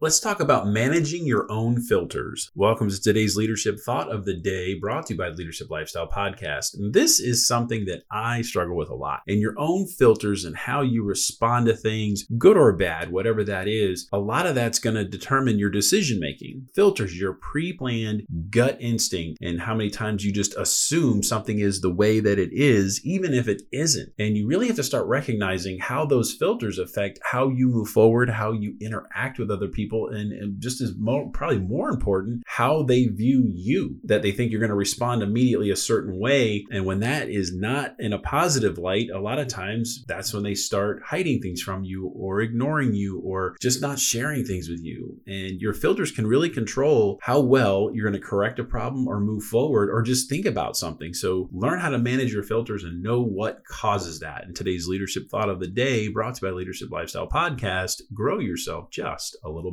Let's talk about managing your own filters. Welcome to today's leadership thought of the day brought to you by the Leadership Lifestyle Podcast. This is something that I struggle with a lot. And your own filters and how you respond to things, good or bad, whatever that is, a lot of that's going to determine your decision making. Filters, your pre planned gut instinct, and how many times you just assume something is the way that it is, even if it isn't. And you really have to start recognizing how those filters affect how you move forward, how you interact with other people people and, and just as more, probably more important, how they view you, that they think you're going to respond immediately a certain way. And when that is not in a positive light, a lot of times that's when they start hiding things from you or ignoring you or just not sharing things with you. And your filters can really control how well you're going to correct a problem or move forward or just think about something. So learn how to manage your filters and know what causes that. In today's leadership thought of the day, brought to you by Leadership Lifestyle Podcast, grow yourself just a little